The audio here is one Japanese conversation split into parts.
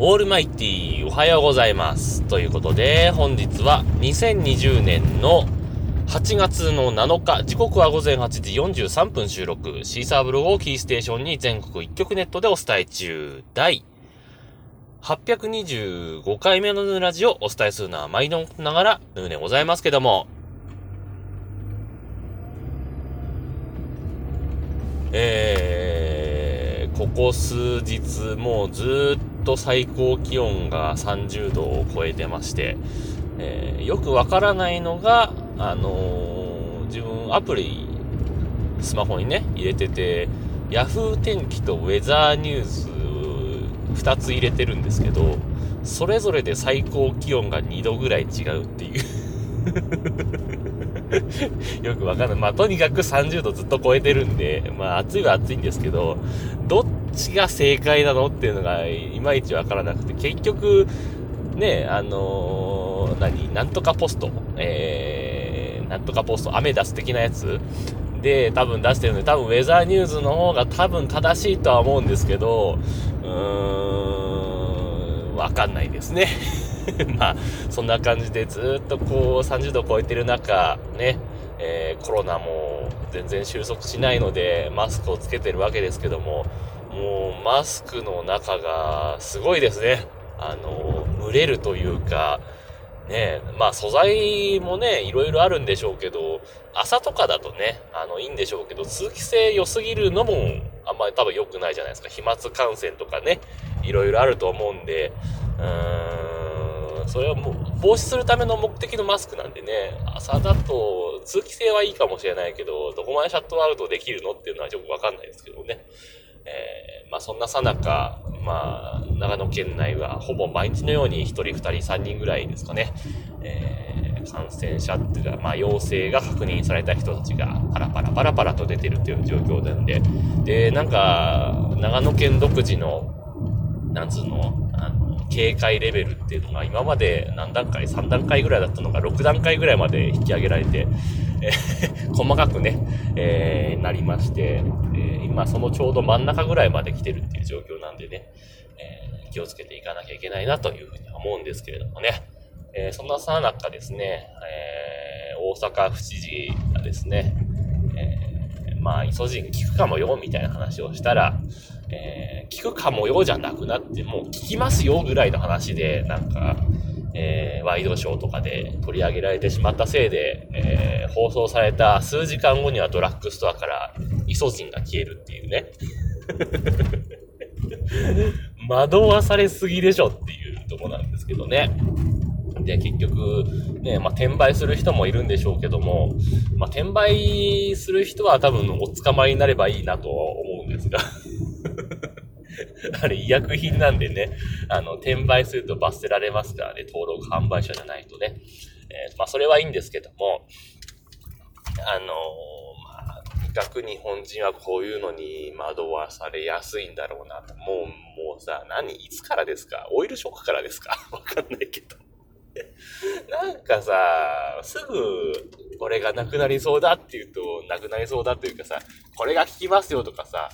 オールマイティーおはようございます。ということで、本日は2020年の8月の7日、時刻は午前8時43分収録、シーサーブログをキーステーションに全国一曲ネットでお伝え中、第825回目のヌーラジオをお伝えするのは毎度ながらヌーでございますけども、えー、ここ数日もうずっとと最高気温が30度を超えてまして、えー、よくわからないのが、あのー、自分アプリ、スマホにね、入れてて、Yahoo 天気とウェザーニュース2つ入れてるんですけど、それぞれで最高気温が2度ぐらい違うっていう。よくわかんない。まあ、とにかく30度ずっと超えてるんで、まあ、暑いは暑いんですけど、どっちが正解なのっていうのが、いまいちわからなくて、結局、ね、あのー、何、なんとかポスト、えー、なんとかポスト、アメダス的なやつで多分出してるんで、多分ウェザーニューズの方が多分正しいとは思うんですけど、うーん、わかんないですね。まあ、そんな感じでずっとこう30度超えてる中、ね、えー、コロナも全然収束しないので、マスクをつけてるわけですけども、もうマスクの中がすごいですね。あの、蒸れるというか、ねまあ素材もね、いろいろあるんでしょうけど、朝とかだとね、あの、いいんでしょうけど、通気性良すぎるのも、あんまり多分良くないじゃないですか。飛沫感染とかね、いろいろあると思うんで、うーん、それはもう、防止するための目的のマスクなんでね、朝だと通気性はいいかもしれないけど、どこまでシャットアウトできるのっていうのはよくわかんないですけどね。えー、まあそんなさなか、まあ、長野県内はほぼ毎日のように1人、2人、3人ぐらいですかね、えー、感染者っていうか、まあ陽性が確認された人たちがパラパラパラパラと出てるという状況なんで、で、なんか、長野県独自の、なんつうの、あの、警戒レベルっていうのが今まで何段階 ?3 段階ぐらいだったのが6段階ぐらいまで引き上げられて、えー、細かくね、えー、なりまして、えー、今そのちょうど真ん中ぐらいまで来てるっていう状況なんでね、え気をつけていかなきゃいけないなというふうに思うんですけれどもね、えそんなさなかですね、え大阪府知事がですね、えまあ、イソジン効くかもよ、みたいな話をしたら、え聞くかもよじゃなくなって、もう効きますよぐらいの話で、なんか、えー、ワイドショーとかで取り上げられてしまったせいで、えー、放送された数時間後にはドラッグストアからイソジンが消えるっていうね。惑わされすぎでしょっていうとこなんですけどね。で、結局、ね、まあ、転売する人もいるんでしょうけども、まあ、転売する人は多分お捕まりになればいいなとは思うんですが あれ医薬品なんでね、あの、転売すると罰せられますからね、登録販売者じゃないとね。えー、まあ、それはいいんですけども、あのー、まあ、とにかく日本人はこういうのに惑わされやすいんだろうなと。もう、もうさ、何？いつからですか？オイルショックからですか？わかんないけど。なんかさ、すぐ、これがなくなりそうだって言うと、なくなりそうだっていうかさ、これが効きますよとかさ、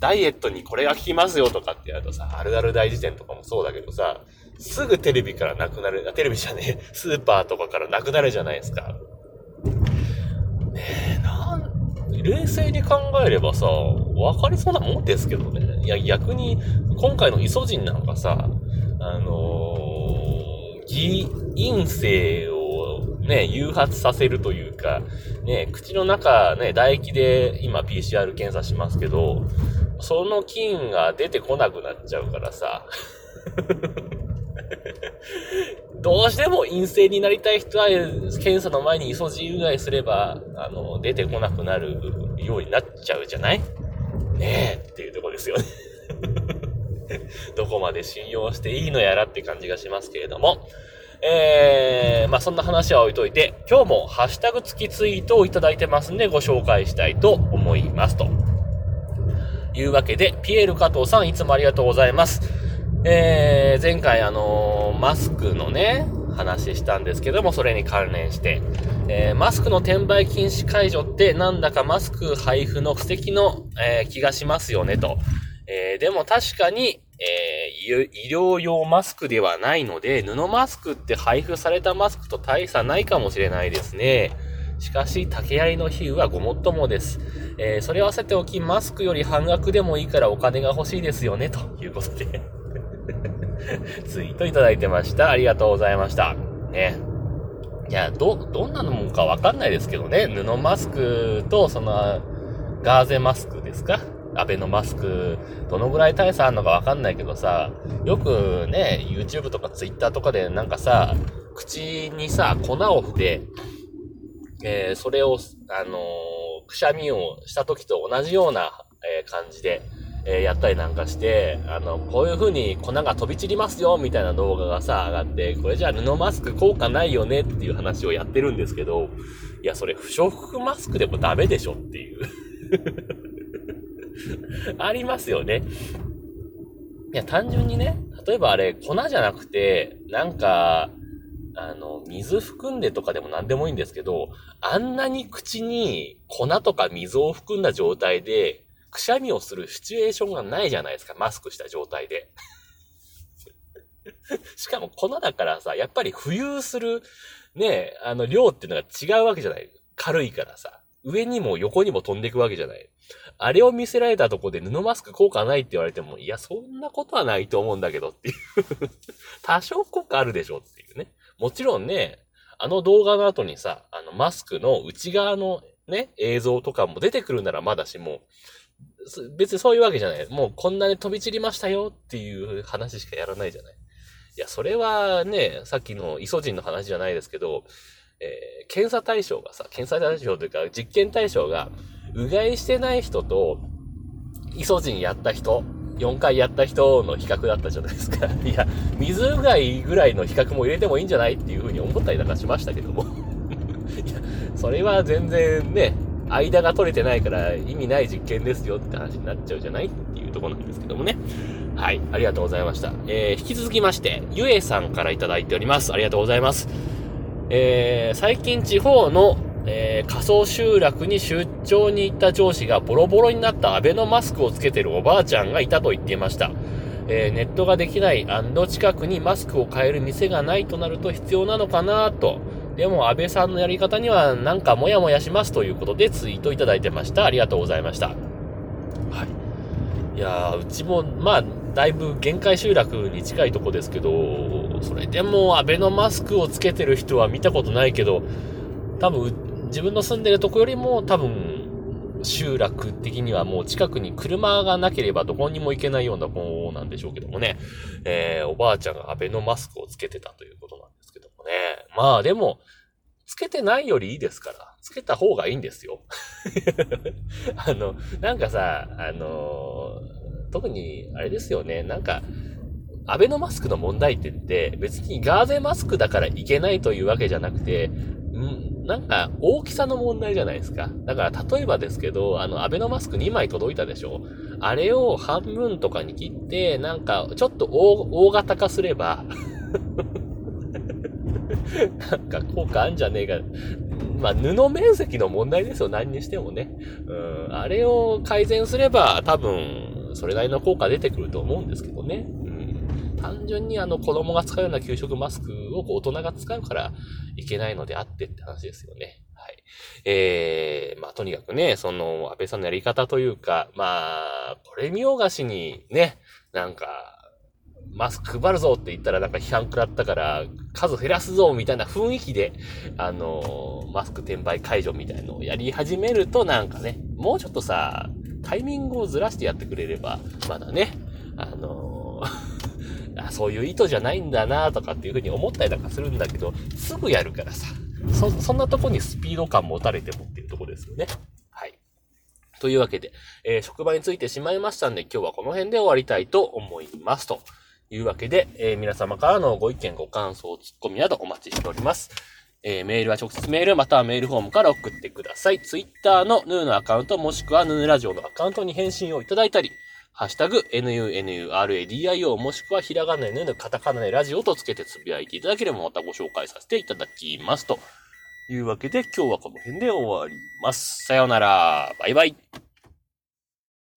ダイエットにこれが効きますよとかってやるとさ、あるある大辞典とかもそうだけどさ、すぐテレビからなくなる、あテレビじゃねえ、スーパーとかからなくなるじゃないですか。ねえ、なん、冷静に考えればさ、わかりそうなもんですけどね。いや、逆に、今回のイソジンなんかさ、あのー、偽陰性をね、誘発させるというか、ね、口の中、ね、唾液で今 PCR 検査しますけど、その菌が出てこなくなっちゃうからさ、どうしても陰性になりたい人は、検査の前にイソジンうがいすれば、あの、出てこなくなるようになっちゃうじゃない？ねえ、っていうとこですよね。どこまで信用していいのやらって感じがしますけれども、えー、まあそんな話は置いといて、今日もハッシュタグ付きツイートをいただいてますんでご紹介したいと思いますと。いうわけで、ピエール加藤さんいつもありがとうございます。えー、前回あのー、マスクのね、話したんですけども、それに関連して、えー、マスクの転売禁止解除ってなんだかマスク配布の布石の、えー、気がしますよねと。えー、でも確かに、え、医療用マスクではないので、布マスクって配布されたマスクと大差ないかもしれないですね。しかし、竹槍の比喩はごもっともです。えー、それを合わせておき、マスクより半額でもいいからお金が欲しいですよね、ということで ツイートいただいてました。ありがとうございました。ね。いや、ど、どんなのもんかわかんないですけどね。布マスクと、その、ガーゼマスクですか？アベノマスク、どのぐらい大差あるのかわかんないけどさ、よくね、YouTube とか Twitter とかでなんかさ、口にさ、粉を振って、えー、それを、あのー、くしゃみをした時と同じような、えー、感じで、えやったりなんかして、あの、こういう風に粉が飛び散りますよ、みたいな動画がさ、上がって、これじゃあ布マスク効果ないよねっていう話をやってるんですけど、いや、それ不織布マスクでもダメでしょっていう。ありますよね。いや、単純にね、例えばあれ、粉じゃなくて、なんか、あの、水含んでとかでも何でもいいんですけど、あんなに口に粉とか水を含んだ状態で、くしゃみをするシチュエーションがないじゃないですか、マスクした状態で。しかも粉だからさ、やっぱり浮遊する、ね、あの量っていうのが違うわけじゃない。軽いからさ。上にも横にも飛んでいくわけじゃない。あれを見せられたとこで布マスク効果ないって言われても、いや、そんなことはないと思うんだけどっていう 多少効果あるでしょっていうね。もちろんね、あの動画の後にさ、あのマスクの内側のね、映像とかも出てくるならまだしも、別にそういうわけじゃない。もうこんなに飛び散りましたよっていう話しかやらないじゃない。いや、それはね、さっきのイソジンの話じゃないですけど、えー、検査対象がさ、検査対象というか実験対象が、うがいしてない人と、イソジンやった人、4回やった人の比較だったじゃないですか。いや、水うがいぐらいの比較も入れてもいいんじゃない？っていうふうに思ったりなんかしましたけども。いや、それは全然ね、間が取れてないから意味ない実験ですよって話になっちゃうじゃない？っていうとこなんですけどもね。はい、ありがとうございました。えー、引き続きまして、ゆえさんからいただいております。ありがとうございます。えー、最近地方の、えー、仮想集落に出張に行った上司がボロボロになったアベノマスクをつけてるおばあちゃんがいたと言っていました。えー、ネットができない近くにマスクを買える店がないとなると必要なのかなと。でも安倍さんのやり方にはなんかモヤモヤしますということでツイートいただいてました。ありがとうございました。はい。いやー、うちも、まあ、だいぶ限界集落に近いとこですけど、それでもアベノマスクをつけてる人は見たことないけど、多分自分の住んでるとこよりも多分集落的にはもう近くに車がなければどこにも行けないような子なんでしょうけどもね、えー、おばあちゃんがアベノマスクをつけてたということなんですけどもね。まあでも、つけてないよりいいですから、つけた方がいいんですよ。あの、なんかさ、あのー特に、あれですよね、なんか、アベノマスクの問題点って別にガーゼマスクだからいけないというわけじゃなくて、んなんか大きさの問題じゃないですか。だから例えばですけど、あのアベノマスク2枚届いたでしょあれを半分とかに切って、なんかちょっと大型化すれば なんか効果あんじゃねえか。まあ、布面積の問題ですよ、何にしてもね。うん、あれを改善すれば、多分、それなりの効果出てくると思うんですけどね。うん。単純にあの子供が使うような給食マスクを大人が使うからいけないのであってって話ですよね。はい。えー、まあとにかくね、その安倍さんのやり方というか、まあ、これ見よがしにね、なんか、マスク配るぞって言ったらなんか批判食らったから数減らすぞみたいな雰囲気で、あのー、マスク転売解除みたいのをやり始めるとなんかね、もうちょっとさ、タイミングをずらしてやってくれれば、まだね、あのー、そういう意図じゃないんだなとかっていうふうに思ったりなんかするんだけど、すぐやるからさ、そ、そんなとこにスピード感持たれてもっていうとこですよね。はい。というわけで、えー、職場についてしまいましたんで、今日はこの辺で終わりたいと思います。というわけで、えー、皆様からのご意見、ご感想、ツッコミなどお待ちしております。えー、メールは直接メールまたはメールフォームから送ってください。ツイッターのヌーのアカウントもしくはヌーラジオのアカウントに返信をいただいたり、ハッシュタグ、nunuradio もしくはひらがなのカタカナでラジオとつけてつぶやいていただければまたご紹介させていただきます。というわけで今日はこの辺で終わります。さようなら。バイバイ。